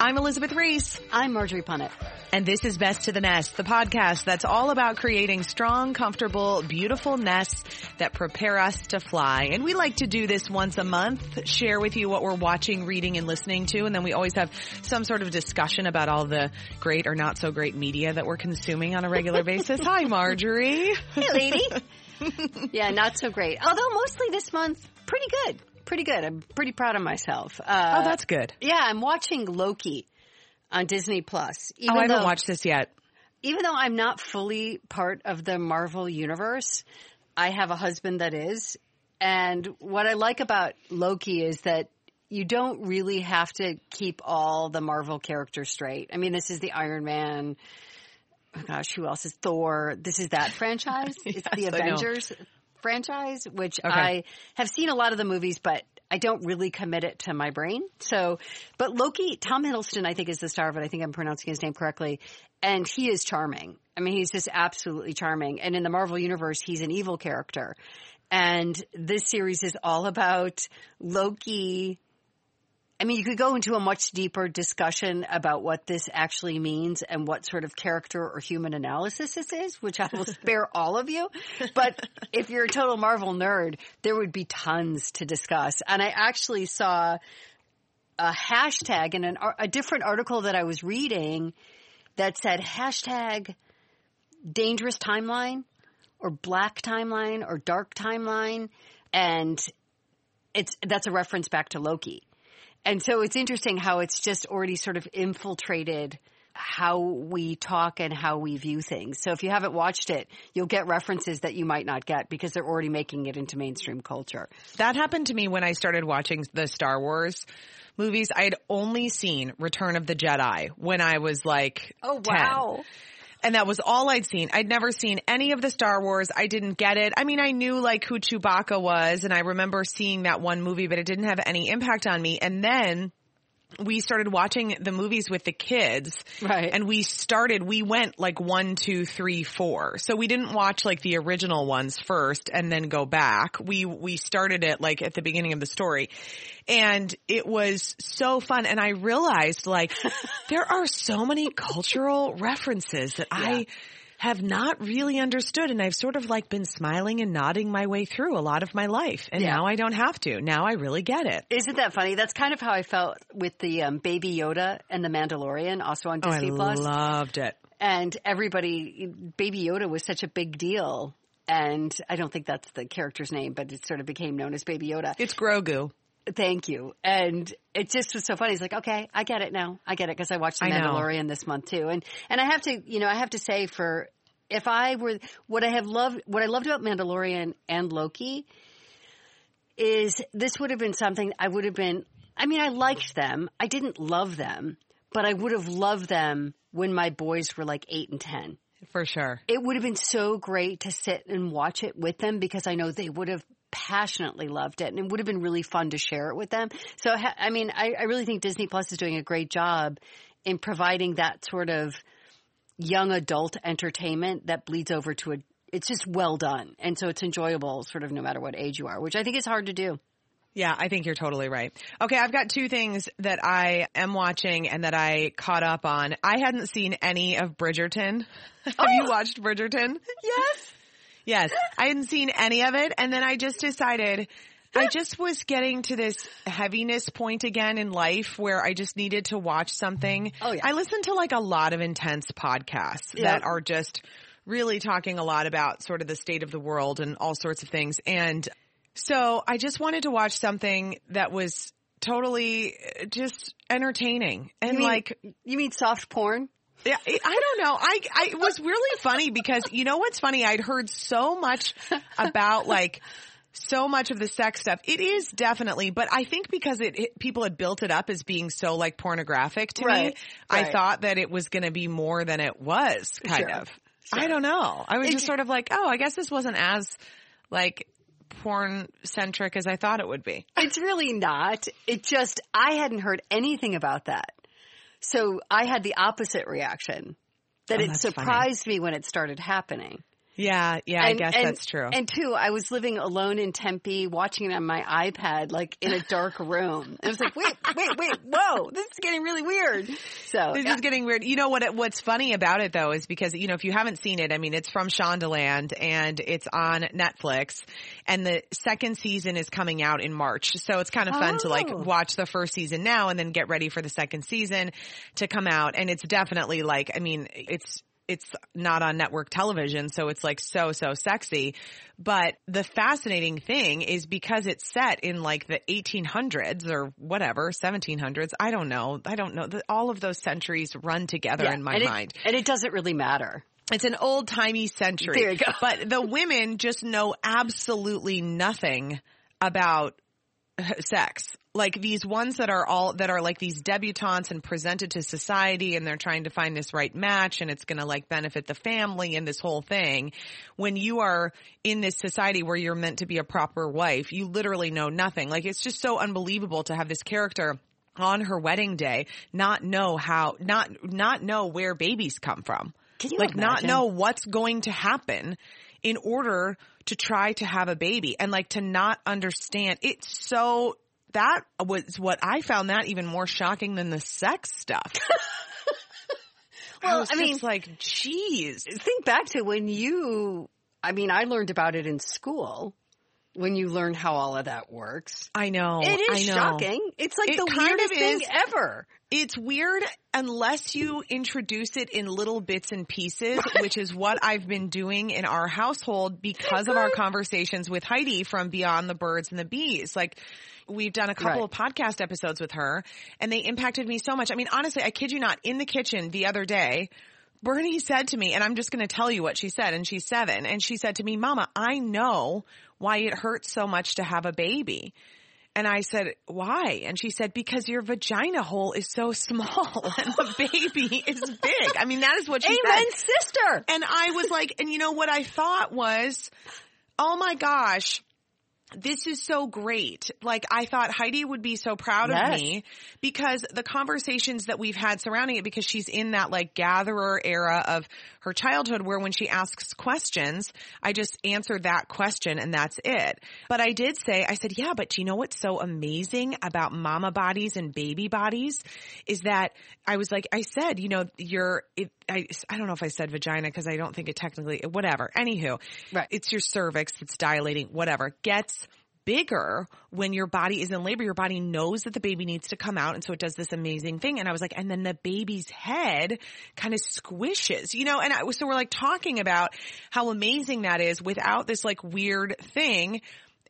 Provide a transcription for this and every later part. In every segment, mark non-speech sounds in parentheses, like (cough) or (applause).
I'm Elizabeth Reese. I'm Marjorie Punnett. And this is Best to the Nest, the podcast that's all about creating strong, comfortable, beautiful nests that prepare us to fly. And we like to do this once a month, share with you what we're watching, reading, and listening to. And then we always have some sort of discussion about all the great or not so great media that we're consuming on a regular basis. Hi, Marjorie. Hey, lady. (laughs) yeah, not so great. Although mostly this month, pretty good pretty good. I'm pretty proud of myself. Uh, oh, that's good. Yeah, I'm watching Loki on Disney Plus. oh, I haven't though, watched this yet. Even though I'm not fully part of the Marvel universe, I have a husband that is. And what I like about Loki is that you don't really have to keep all the Marvel characters straight. I mean, this is the Iron Man. Oh gosh, who else is Thor? This is that franchise. (laughs) yes, it's the Avengers franchise, which okay. I have seen a lot of the movies, but I don't really commit it to my brain. So, but Loki, Tom Hiddleston, I think is the star of it. I think I'm pronouncing his name correctly. And he is charming. I mean, he's just absolutely charming. And in the Marvel universe, he's an evil character. And this series is all about Loki I mean, you could go into a much deeper discussion about what this actually means and what sort of character or human analysis this is, which I will (laughs) spare all of you. But if you're a total Marvel nerd, there would be tons to discuss. And I actually saw a hashtag in an, a different article that I was reading that said hashtag dangerous timeline or black timeline or dark timeline. And it's, that's a reference back to Loki. And so it's interesting how it's just already sort of infiltrated how we talk and how we view things. So if you haven't watched it, you'll get references that you might not get because they're already making it into mainstream culture. That happened to me when I started watching the Star Wars movies. I had only seen Return of the Jedi when I was like, oh wow. 10 and that was all I'd seen. I'd never seen any of the Star Wars. I didn't get it. I mean, I knew like who Chewbacca was and I remember seeing that one movie, but it didn't have any impact on me. And then we started watching the movies with the kids. Right. And we started, we went like one, two, three, four. So we didn't watch like the original ones first and then go back. We, we started it like at the beginning of the story and it was so fun. And I realized like (laughs) there are so many cultural references that yeah. I, have not really understood and I've sort of like been smiling and nodding my way through a lot of my life. And yeah. now I don't have to. Now I really get it. Isn't that funny? That's kind of how I felt with the um, Baby Yoda and the Mandalorian also on Disney oh, I Plus. loved it. And everybody, Baby Yoda was such a big deal. And I don't think that's the character's name, but it sort of became known as Baby Yoda. It's Grogu. Thank you. And it just was so funny. He's like, okay, I get it now. I get it because I watched The I Mandalorian know. this month too. And and I have to, you know, I have to say for if I were what I have loved, what I loved about Mandalorian and Loki is this would have been something I would have been. I mean, I liked them. I didn't love them, but I would have loved them when my boys were like eight and ten. For sure. It would have been so great to sit and watch it with them because I know they would have passionately loved it and it would have been really fun to share it with them. So, I mean, I, I really think Disney Plus is doing a great job in providing that sort of young adult entertainment that bleeds over to a, it's just well done. And so it's enjoyable sort of no matter what age you are, which I think is hard to do. Yeah, I think you're totally right. Okay, I've got two things that I am watching and that I caught up on. I hadn't seen any of Bridgerton. (laughs) Have oh. you watched Bridgerton? Yes. Yes, I hadn't seen any of it, and then I just decided I just was getting to this heaviness point again in life where I just needed to watch something. Oh yeah. I listen to like a lot of intense podcasts yep. that are just really talking a lot about sort of the state of the world and all sorts of things. And so I just wanted to watch something that was totally uh, just entertaining and you mean, like you mean soft porn? Yeah, I don't know. I, I it was really funny because you know what's funny? I'd heard so much about like so much of the sex stuff. It is definitely, but I think because it, it people had built it up as being so like pornographic to me, Right, I thought that it was going to be more than it was. Kind Sure, of. I don't know. I was It- just sort of like, oh, I guess this wasn't as like porn centric as I thought it would be. It's really not. It just, I hadn't heard anything about that. So I had the opposite reaction. That Oh, it that's funny. surprised me when it started happening. Yeah, yeah, I guess that's true. And two, I was living alone in Tempe, watching it on my iPad, like in a dark room. I was like, wait, wait, wait, whoa, this is getting really weird. So This is getting weird. You know what? What's funny about it though is because you know if you haven't seen it, I mean it's from Shondaland and it's on Netflix, and the second season is coming out in March. So it's kind of fun to like Oh. watch the first season now and then get ready for the second season to come out. And it's definitely like I mean it's it's not on network television, so it's like so, so sexy. But the fascinating thing is because it's set in like the 1800s or whatever, 1700s. I don't know. I don't know. All of those centuries run together Yeah, in my and it- mind. and it doesn't really matter. It's an old timey century. There you go. But the women just know absolutely nothing about (laughs) sex. Like these ones that are all, that are like these debutantes and presented to society and they're trying to find this right match and it's gonna like benefit the family and this whole thing. When you are in this society where you're meant to be a proper wife, you literally know nothing. Like it's just so unbelievable to have this character on her wedding day not know how, not, not know where babies come from Can you like not know what's going to happen in order to try to have a baby and like to not understand it's so that was what I found that even more shocking than the sex stuff. (laughs) I Well, was I mean- like, geez. Think back to when you, I mean, I learned about it in school. When you learn how all of that works, I know. it is know. shocking. It's like It the weirdest thing is. ever. It's weird unless you introduce it in little bits and pieces, which is what I've been doing in our household because of our (laughs) conversations with Heidi from Beyond the Birds and the Bees. Like we've done a couple Right. of podcast episodes with her and they impacted me so much. I mean, honestly, I kid you not, in the kitchen the other day, Bernie said to me, and I'm just going to tell you what she said, and she's seven, and she said to me, Mama, I know why it hurts so much to have a baby. And I said, why? And she said, because your vagina hole is so (laughs) small and the baby is big. I mean, that is what she Amen, said. sister. And I was like, and you know what I thought was, oh my gosh, this is so great. Like I thought Heidi would be so proud Yes. of me because the conversations that we've had surrounding it because she's in that like gatherer era of her childhood where when she asks questions, I just answer that question and that's it. But I did say, I said, yeah, but do you know what's so amazing about mama bodies and baby bodies is that I was like, I said, you know, you're, it, I, I don't know if I said vagina because I don't think it technically, whatever. Anywho, Right. it's your cervix that's dilating, whatever, gets bigger when your body is in labor. Your body knows that the baby needs to come out. And so it does this amazing thing. And I was like, and then the baby's head kind of squishes, you know, and I was, so we're like talking about how amazing that is without this like weird thing.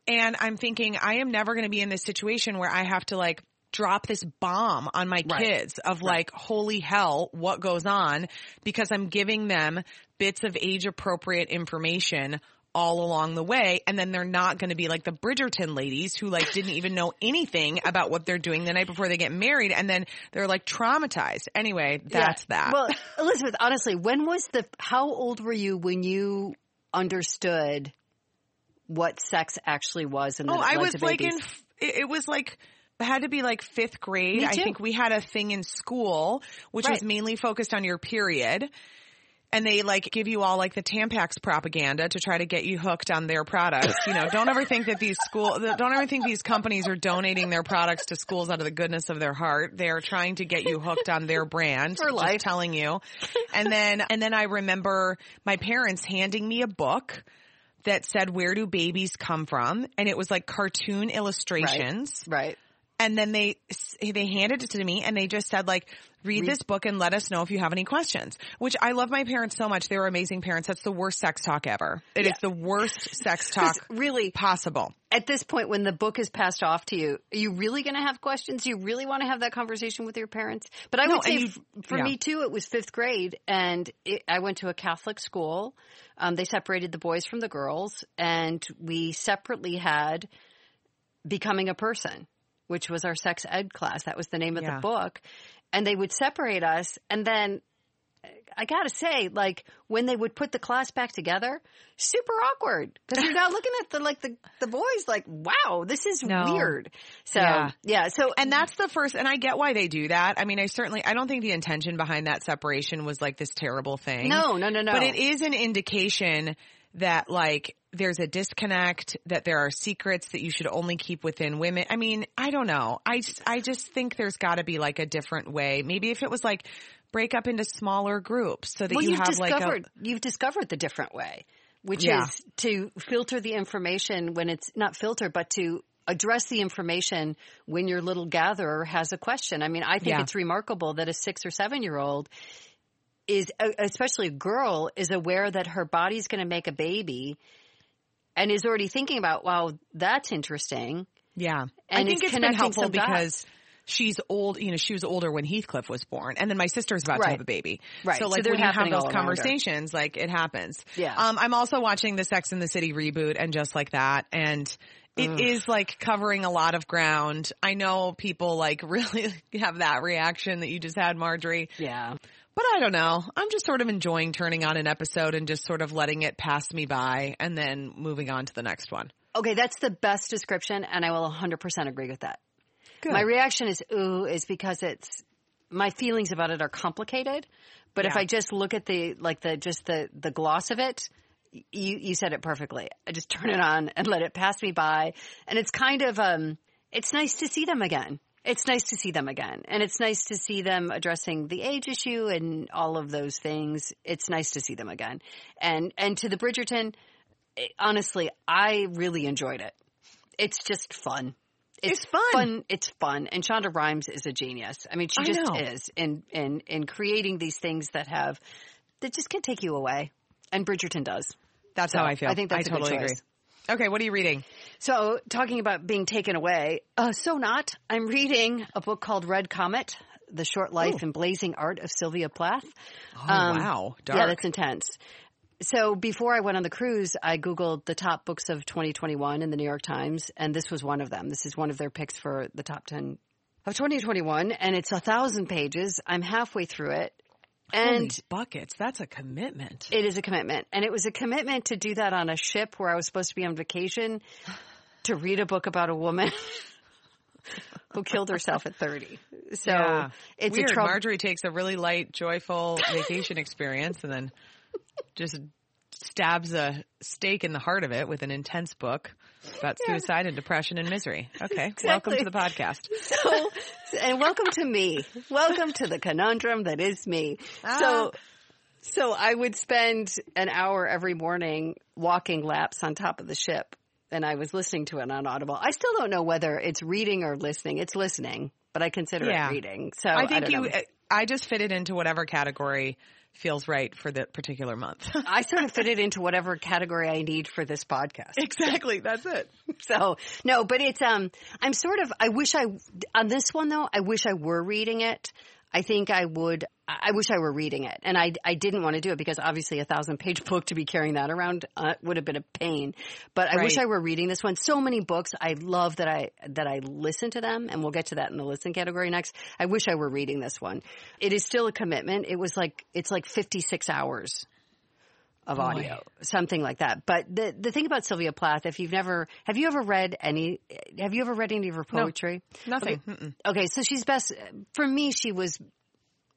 And I'm thinking, I am never going to be in this situation where I have to like drop this bomb on my Right. kids of like, holy hell, what goes on? Because I'm giving them bits of age appropriate information all along the way. And then they're not going to be like the Bridgerton ladies who like didn't even know anything about what they're doing the night before they get married. And then they're like traumatized. Anyway, that's Yeah. that. Well, (laughs) Elizabeth, honestly, when was the, how old were you when you understood what sex actually was? And Oh, I was like in, f- it was like, it had to be like fifth grade. I think we had a thing in school, which was mainly focused on your period. And they like give you all like the Tampax propaganda to try to get you hooked on their products. You know, don't ever think that these school, don't ever think these companies are donating their products to schools out of the goodness of their heart. They are trying to get you hooked on their brand. For just life. telling you. And then, and then I remember my parents handing me a book that said, where do babies come from? And it was like cartoon illustrations Right. And then they they handed it to me and they just said like read, this book and let us know if you have any questions which i love my parents so much they were amazing parents that's the worst sex talk ever It is Yeah. the worst (laughs) sex talk really possible at this point when the book is passed off to you, are you really going to have questions? Do you really want to have that conversation with your parents? But I No, would say you- for yeah. me too, it was fifth grade and it, I went to a Catholic school. Um, they separated the boys from the girls and we separately had Becoming a Person, which was our sex ed class. That was the name of Yeah. the book. And they would separate us and then I gotta say, like when they would put the class back together, super awkward because you're not (laughs) looking at the like the the boys like, wow, this is No. weird. So Yeah. yeah, so and that's the first and i get why they do that i mean i certainly i don't think the intention behind that separation was like this terrible thing no, no, no, no. But it is an indication that like there's a disconnect, that there are secrets that you should only keep within women. I mean, I don't know. I just, I just think there's got to be like a different way. Maybe if it was like break up into smaller groups so that well, you have like a you've discovered the different way, which Yeah. is to filter the information when it's not filter, but to address the information when your little gatherer has a question. I mean, I think Yeah. it's remarkable that a six or seven year old is, especially a girl, is aware that her body's going to make a baby and is already thinking about, wow, that's interesting. Yeah. And I think it's it's been helpful because she's old, you know, she was older when Heathcliff was born and then my sister's about to have a baby. Right. So So like they're when you have those all around her. conversations, like it happens. Yeah. Um, I'm also watching the Sex and the City reboot and just like that. And it is like covering a lot of ground. I know people like (laughs) really have that reaction that you just had, Marjorie. Yeah. But I don't know. I'm just sort of enjoying turning on an episode and just sort of letting it pass me by and then moving on to the next one. Okay, that's the best description, and I will 100% agree with that. Good. My reaction is ooh is because it's my feelings about it are complicated. But if I just look at the like the just the the gloss of it, you you said it perfectly. I just turn it on and let it pass me by, and it's kind of um it's nice to see them again. It's nice to see them again, and it's nice to see them addressing the age issue and all of those things. It's nice to see them again, and and to the Bridgerton, eh, honestly, I really enjoyed it. It's just fun. It's fun. It's fun, and Shonda Rhimes is a genius. I mean, she I just know. is in in in creating these things that have that just can take you away, and Bridgerton does. That's So, how I feel. I think that's I a good totally choice. agree. Okay, what are you reading? So, talking about being taken away, uh, so not. I'm reading a book called Red Comet: The Short Life and Blazing Art of Sylvia Plath. Oh, Um, wow. Yeah, that's intense. So before I went on the cruise, I Googled the top books of 2021 in the New York Times, and this was one of them. This is one of their picks for the top 10 of 2021, and it's a thousand pages. I'm halfway through it. Holy And buckets. That's a commitment. it is a commitment. And it was a commitment to do that on a ship where I was supposed to be on vacation (sighs) to read a book about a woman (laughs) who killed herself at 30. So Yeah. it's Weird. a trouble. Marjorie takes a really light, joyful vacation experience and then just stabs a stake in the heart of it with an intense book about suicide and depression and misery. Okay. (laughs) Welcome to the podcast. so, and welcome to me. Welcome to the conundrum that is me. Ah. So, so I would spend an hour every morning walking laps on top of the ship and I was listening to it on Audible. I still don't know whether it's reading or listening. It's listening, but I consider Yeah. it reading. So I think don't you, know. I just fit it into whatever category feels right for the particular month. (laughs) I sort of fit it into whatever category I need for this podcast. exactly. That's it. (laughs) So no, but it's um I'm sort of I wish I on this one though, I wish I were reading it. I think I would I wish I were reading it. And I I didn't want to do it because obviously a 1000 page (laughs) book to be carrying that around uh, would have been a pain. But I wish I were reading this one. So many books I love that I that I listen to them and we'll get to that in the listen category next. I wish I were reading this one. It is still a commitment. It was like it's like 56 hours of audio, something like that. But the the thing about Sylvia Plath, if you've never, have you ever read any? Have you ever read any of her poetry? Nothing. Mm-mm. Okay, so she's best for me. She was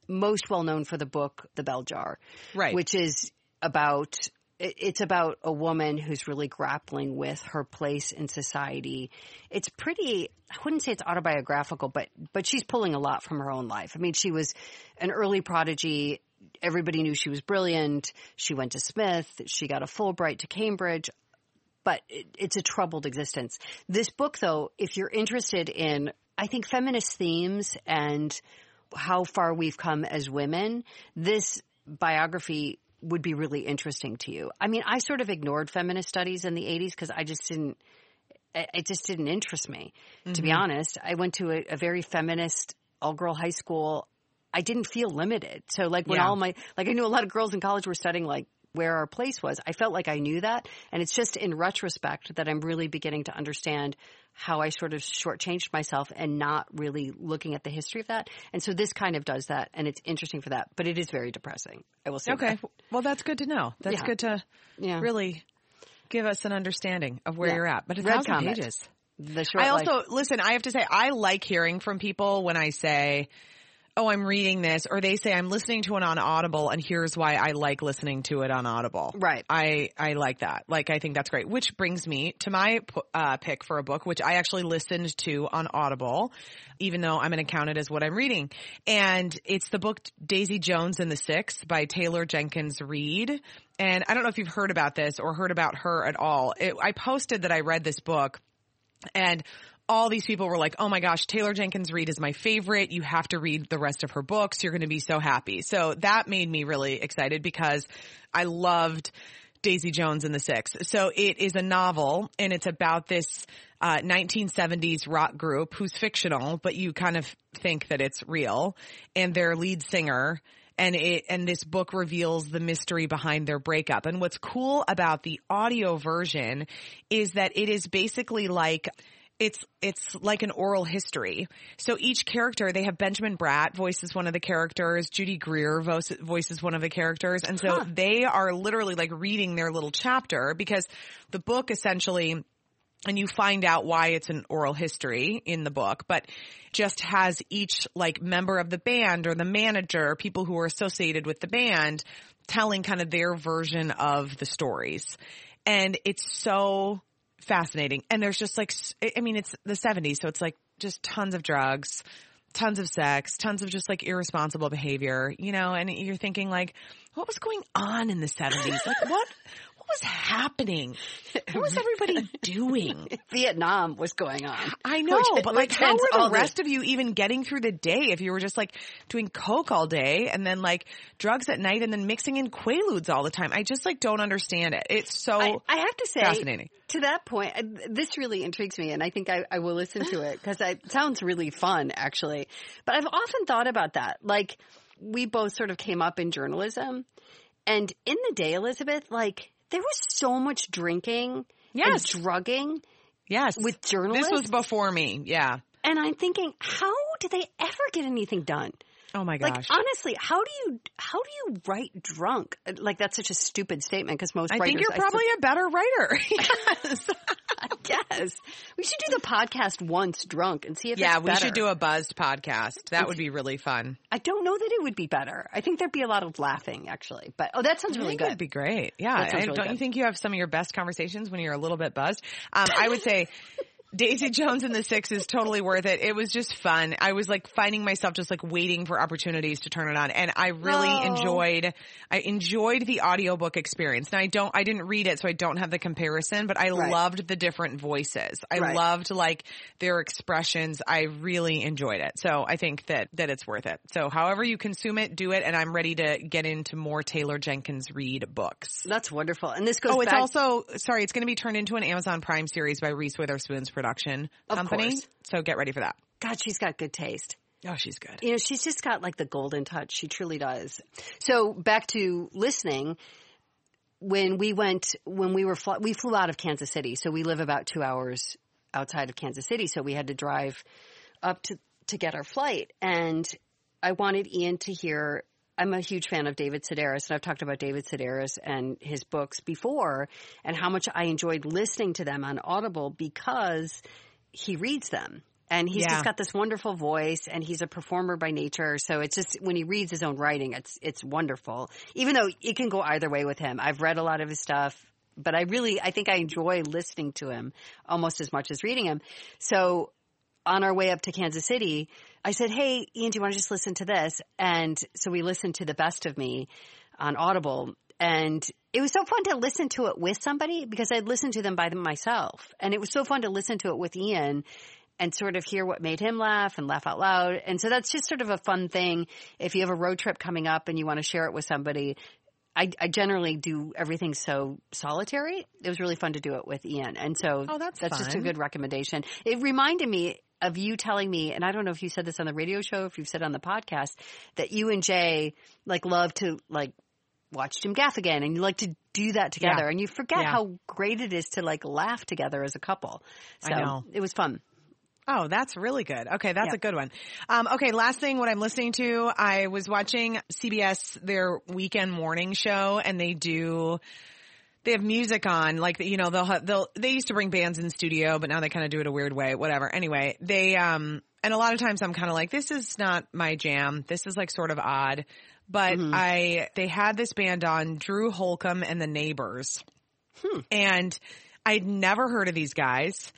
most well known for the book The Bell Jar, Right. Which is about it's about a woman who's really grappling with her place in society. It's pretty. I wouldn't say it's autobiographical, but but she's pulling a lot from her own life. I mean, she was an early prodigy. Everybody knew she was brilliant. She went to Smith. She got a Fulbright to Cambridge but it, it's a troubled existence. This book, though, if you're interested in I think feminist themes and how far we've come as women, this biography would be really interesting to you. I mean, I sort of ignored feminist studies in the 80s because I just didn't, it just didn't interest me, mm-hmm. to be mm-hmm. honest. I went to a, a very feminist all girl high school. I didn't feel limited. So like when yeah. all my, like I knew a lot of girls in college were studying like where our place was. I felt like I knew that. And it's just in retrospect that I'm really beginning to understand how I sort of shortchanged myself and not really looking at the history of that. And so this kind of does that and it's interesting for that, but it is very depressing. I will say. Okay. That. Well, that's good to know. That's yeah. good to yeah. really give us an understanding of where yeah. you're at. But a thousand comment. pages. The short I also, life. listen, I have to say, I like hearing from people when I say, oh, I'm reading this, or they say I'm listening to it on Audible, and here's why I like listening to it on Audible. Right. I I like that. Like I think that's great. Which brings me to my uh, pick for a book, which I actually listened to on Audible, even though I'm going to count it as what I'm reading, and it's the book Daisy Jones and the Six by Taylor Jenkins Reid. And I don't know if you've heard about this or heard about her at all. It, I posted that I read this book. And all these people were like, oh my gosh, Taylor Jenkins Reid is my favorite. You have to read the rest of her books. You're going to be so happy. So that made me really excited because I loved Daisy Jones and the Six. So it is a novel and it's about this uh, 1970s rock group who's fictional, but you kind of think that it's real and their lead singer and it and this book reveals the mystery behind their breakup. And what's cool about the audio version is that it is basically like it's it's like an oral history. So each character, they have Benjamin Bratt voices one of the characters, Judy Greer voices one of the characters, and so huh. they are literally like reading their little chapter because the book essentially and you find out why it's an oral history in the book, but just has each like member of the band or the manager, people who are associated with the band telling kind of their version of the stories. And it's so fascinating. And there's just like, I mean, it's the 70s, so it's like just tons of drugs, tons of sex, tons of just like irresponsible behavior, you know, and you're thinking like, what was going on in the 70s? Like what, was happening? (laughs) What was everybody doing? (laughs) Vietnam was going on. I know, (laughs) which, but like how were the rest the... of you even getting through the day if you were just like doing coke all day and then like drugs at night and then mixing in quaaludes all the time? I just like don't understand it. It's so I, I have to say fascinating. To that point, uh, this really intrigues me and I think I, I will listen to it because it sounds really fun actually. But I've often thought about that. Like we both sort of came up in journalism and in the day, Elizabeth, like there was so much drinking yes. and drugging. Yes. With journalists. This was before me. Yeah. And I'm thinking, how do they ever get anything done? Oh my gosh. Like honestly, how do you how do you write drunk? Like that's such a stupid statement because most I writers, think you're probably a better writer. (laughs) yes. (laughs) (laughs) I guess. We should do the podcast once drunk and see if Yeah, we should do a buzzed podcast. That would be really fun. I don't know that it would be better. I think there'd be a lot of laughing actually. But oh, that sounds really good. That'd be great. Yeah. Really don't good. you think you have some of your best conversations when you're a little bit buzzed? Um, I would (laughs) say Daisy Jones and the Six is totally worth it. It was just fun. I was like finding myself just like waiting for opportunities to turn it on. And I really oh. enjoyed, I enjoyed the audiobook experience. Now I don't, I didn't read it, so I don't have the comparison, but I right. loved the different voices. I right. loved like their expressions. I really enjoyed it. So I think that, that it's worth it. So however you consume it, do it. And I'm ready to get into more Taylor Jenkins Reid books. That's wonderful. And this goes Oh, it's back- also, sorry, it's going to be turned into an Amazon Prime series by Reese Witherspoon's production of company. Course. So get ready for that. God, she's got good taste. Oh, she's good. You know, she's just got like the golden touch. She truly does. So back to listening. When we went, when we were, fl- we flew out of Kansas City. So we live about two hours outside of Kansas City. So we had to drive up to, to get our flight. And I wanted Ian to hear I'm a huge fan of David Sedaris, and I've talked about David Sedaris and his books before, and how much I enjoyed listening to them on Audible because he reads them. And he's yeah. just got this wonderful voice, and he's a performer by nature. So it's just when he reads his own writing, it's it's wonderful. Even though it can go either way with him. I've read a lot of his stuff, but I really I think I enjoy listening to him almost as much as reading him. So on our way up to Kansas City, I said, Hey, Ian, do you want to just listen to this? And so we listened to the best of me on Audible and it was so fun to listen to it with somebody because I'd listened to them by myself and it was so fun to listen to it with Ian and sort of hear what made him laugh and laugh out loud. And so that's just sort of a fun thing. If you have a road trip coming up and you want to share it with somebody, I, I generally do everything so solitary. It was really fun to do it with Ian. And so Oh, that's that's just a good recommendation. It reminded me of you telling me, and I don't know if you said this on the radio show, if you've said on the podcast, that you and Jay like love to like watch Jim Gaffigan and you like to do that together Yeah. and you forget Yeah. how great it is to like laugh together as a couple. So it was fun. Oh, that's really good. Okay, that's Yeah. a good one. Um, okay, last thing, what I'm listening to, I was watching CBS their weekend morning show, and they do. They have music on, like you know they'll have, they'll they used to bring bands in studio, but now they kind of do it a weird way. Whatever. Anyway, they um and a lot of times I'm kind of like this is not my jam. This is like sort of odd, but I they had this band on Drew Holcomb and the Neighbors, and I'd never heard of these guys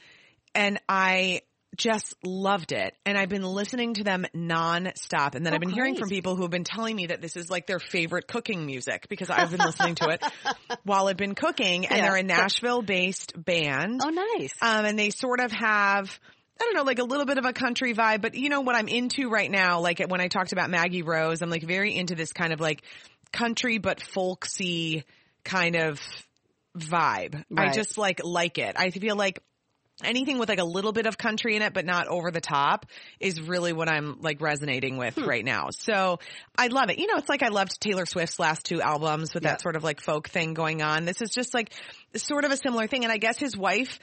and I just loved it. And I've been listening to them nonstop. And then I've been hearing from people who have been telling me that this is like their favorite cooking music because I've been listening to it (laughs) while I've been cooking. And Yeah. they're a Nashville based band. Oh, nice. Um, and they sort of have, I don't know, like a little bit of a country vibe, but you know what I'm into right now? Like when I talked about Maggie Rose, I'm like very into this kind of like country but folksy kind of vibe. I just like like it. I feel like anything with like a little bit of country in it but not over the top is really what I'm like resonating with Hmm. right now. So I love it. You know, it's like I loved Taylor Swift's last two albums with Yeah. that sort of like folk thing going on. This is just like sort of a similar thing and I guess his wife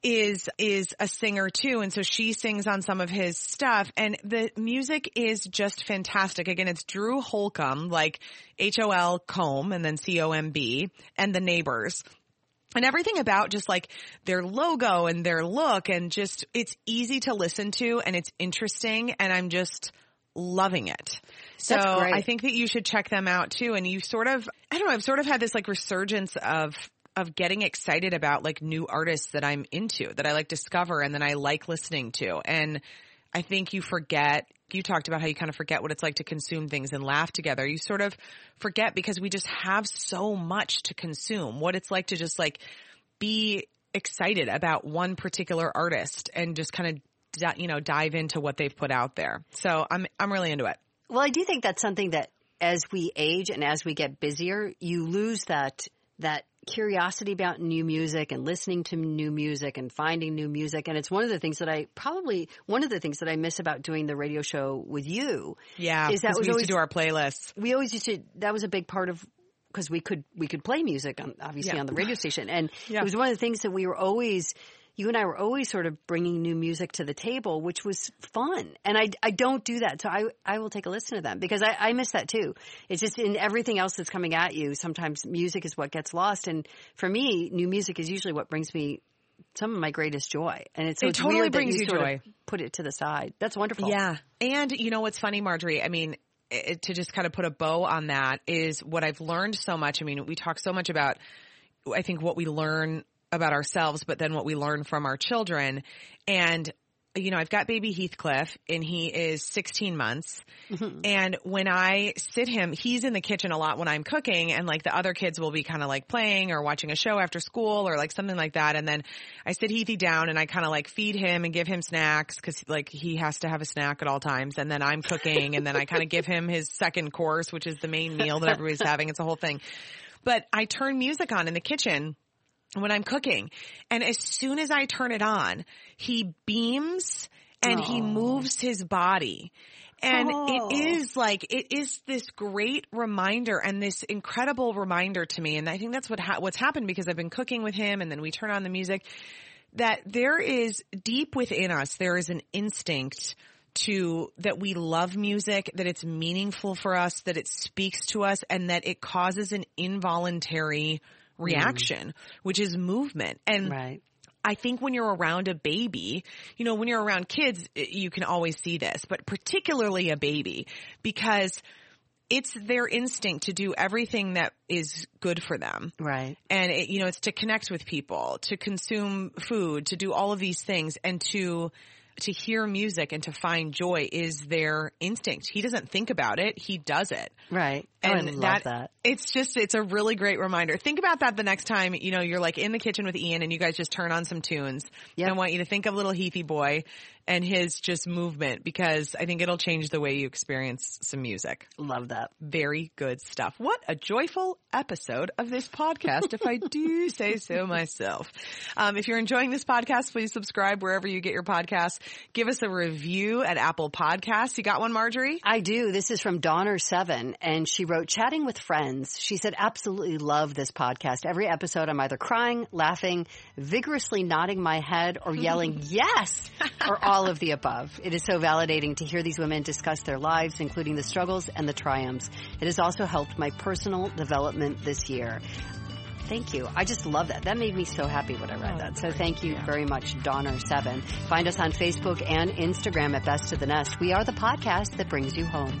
is is a singer too and so she sings on some of his stuff and the music is just fantastic. Again, it's Drew Holcomb like H O L Comb and then C O M B and the neighbors and everything about just like their logo and their look and just it's easy to listen to and it's interesting and I'm just loving it. So I think that you should check them out too. And you sort of I don't know, I've sort of had this like resurgence of of getting excited about like new artists that I'm into that I like discover and then I like listening to. And I think you forget you talked about how you kind of forget what it's like to consume things and laugh together. You sort of forget because we just have so much to consume. What it's like to just like be excited about one particular artist and just kind of you know dive into what they've put out there. So I'm I'm really into it. Well, I do think that's something that as we age and as we get busier, you lose that that curiosity about new music and listening to new music and finding new music. And it's one of the things that I probably one of the things that I miss about doing the radio show with you. Yeah, Is that was we used always- to do our playlists. We always used to that was a big part of because we could we could play music on obviously Yeah. on the radio station and Yeah. it was one of the things that we were always you and I were always sort of bringing new music to the table, which was fun. And I, I don't do that. So I, I will take a listen to them because I, I miss that too. It's just in everything else that's coming at you. Sometimes music is what gets lost. And for me, new music is usually what brings me some of my greatest joy. And it's, so It it's totally brings you of joy. put it to the side. That's wonderful. Yeah. And you know what's funny, Marjorie? I mean, it, to just kind of put a bow on that is what I've learned so much. I mean, we talk so much about, I think what we learn about ourselves, but then what we learn from our children. And, you know, I've got baby Heathcliff and he is 16 months. Mm-hmm. And when I sit him, he's in the kitchen a lot when I'm cooking and like the other kids will be kind of like playing or watching a show after school or like something like that. And then I sit Heathy down and I kind of like feed him and give him snacks cause like he has to have a snack at all times. And then I'm cooking and then I kind of give him his second course, which is the main meal that everybody's having. It's a whole thing. But I turn music on in the kitchen when I'm cooking. And as soon as I turn it on, he beams and he moves his body. And Oh. it is like, it is this great reminder and this incredible reminder to me. And I think that's what, ha- what's happened because I've been cooking with him and then we turn on the music that there is deep within us, there is an instinct to that we love music, that it's meaningful for us, that it speaks to us and that it causes an involuntary Mm-hmm. reaction, which is movement. And Right. I think when you're around a baby, you know, when you're around kids, you can always see this, but particularly a baby because it's their instinct to do everything that is good for them. Right. And it, you know, it's to connect with people, to consume food, to do all of these things and to to hear music and to find joy is their instinct. He doesn't think about it, he does it. Right. Oh, I And love that. it's just, it's a really great reminder. Think about that the next time, you know, you're like in the kitchen with Ian and you guys just turn on some tunes. Yep. I want you to think of little Heathy boy and his just movement because I think it'll change the way you experience some music. Love that. Very good stuff. What a joyful episode of this podcast, if I do (laughs) say so myself. Um, if you're enjoying this podcast, please subscribe wherever you get your podcasts. Give us a review at Apple Podcasts. You got one, Marjorie? I do. This is from Donner7 and she wrote chatting with friends. She said absolutely love this podcast. Every episode I'm either crying, laughing, vigorously nodding my head or yelling (laughs) yes or all of the above. It is so validating to hear these women discuss their lives, including the struggles and the triumphs. It has also helped my personal development this year. Thank you. I just love that. That made me so happy when I read oh, that. So thank you very much, Donner7. Find us on Facebook and Instagram at Best of the Nest. We are the podcast that brings you home.